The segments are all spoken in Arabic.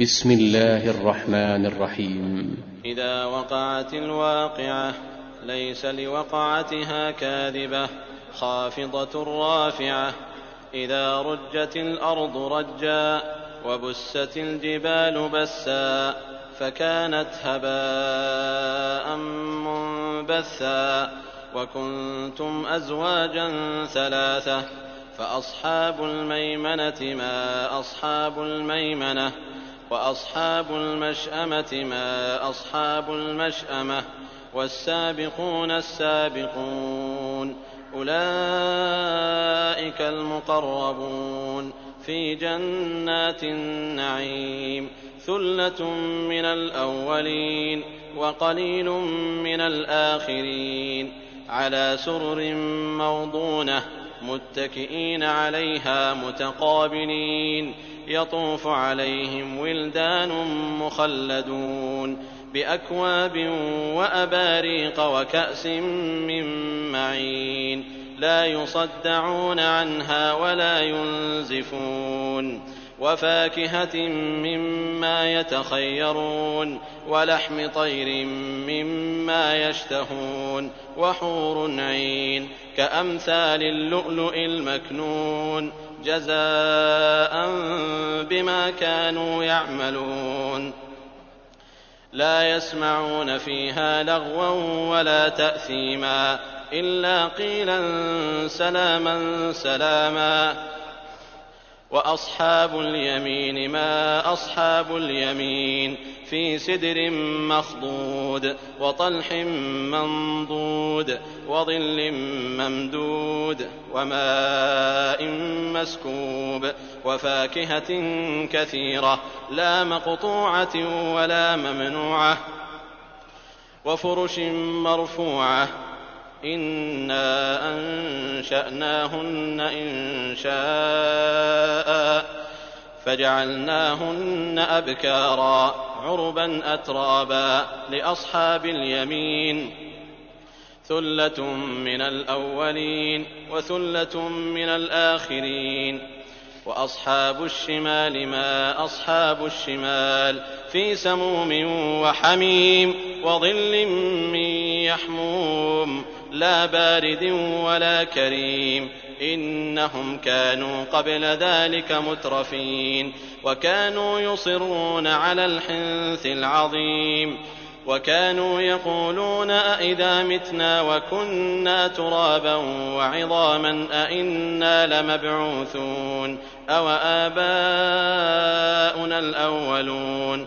بسم الله الرحمن الرحيم. إذا وقعت الواقعة ليس لوقعتها كاذبة خافضة رافعة. إذا رجت الأرض رجا وبست الجبال بسا فكانت هباء منبثا. وكنتم أزواجا ثلاثة فأصحاب الميمنة ما أصحاب الميمنة. وأصحاب المشأمة ما أصحاب المشأمة والسابقون السابقون أولئك المقربون في جنات النعيم ثلة من الأولين وقليل من الآخرين على سرر موضونة متكئين عليها متقابلين يطوف عليهم ولدان مخلدون بأكواب وأباريق وكأس من معين لا يصدعون عنها ولا ينزفون وفاكهة مما يتخيرون ولحم طير مما يشتهون وحور عين كأمثال اللؤلؤ المكنون جزاء بما كانوا يعملون. لا يسمعون فيها لغوا ولا تأثيما إلا قيلا سلاما سلاما. وأصحاب اليمين ما أصحاب اليمين في سدر مخضود وطلح منضود وظل ممدود وماء مسكوب وفاكهة كثيرة لا مقطوعة ولا ممنوعة وفرش مرفوعة إنا أنشأناهن إن شاء فجعلناهن أبكارا عربا أترابا لأصحاب اليمين ثلة من الأولين وثلة من الآخرين وأصحاب الشمال ما أصحاب الشمال في سموم وحميم وظل من يحموم لا بارد ولا كريم. إنهم كانوا قبل ذلك مترفين. وكانوا يصرون على الحنث العظيم. وكانوا يقولون أإذا متنا وكنا ترابا وعظاما أإنا لمبعوثون أو آباؤنا الأولون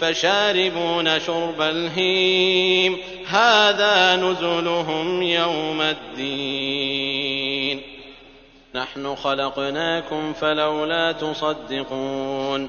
فشاربون شرب الهيم. هذا نزلهم يوم الدين. نحن خلقناكم فلولا تصدقون.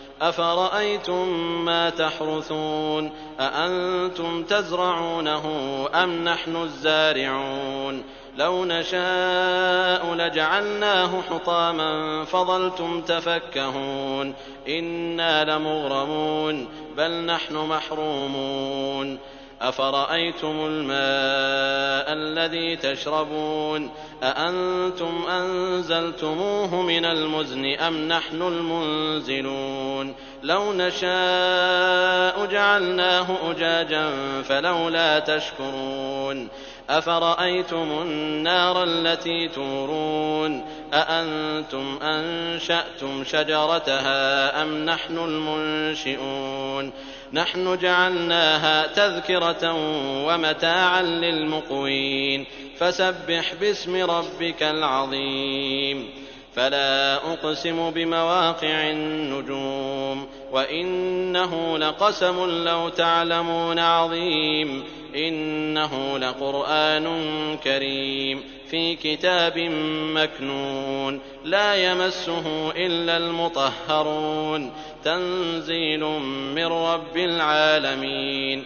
افرايتم ما تحرثون اانتم تزرعونه ام نحن الزارعون لو نشاء لجعلناه حطاما فظلتم تفكهون أنا لمغرمون بل نحن محرومون افرايتم الماء الذي تشربون اانتم انزلتموه من المزن ام نحن المنزلون لو نشاء جعلناه اجاجا فلولا تشكرون أفرأيتم النار التي تورون أأنتم أنشأتم شجرتها أم نحن المنشئون نحن جعلناها تذكرة ومتاعا للمقوين فسبح باسم ربك العظيم فلا أقسم بمواقع النجوم وإنه لقسم لو تعلمون عظيم إنه لقرآن كريم في كتاب مكنون لا يمسه إلا المطهرون تنزيل من رب العالمين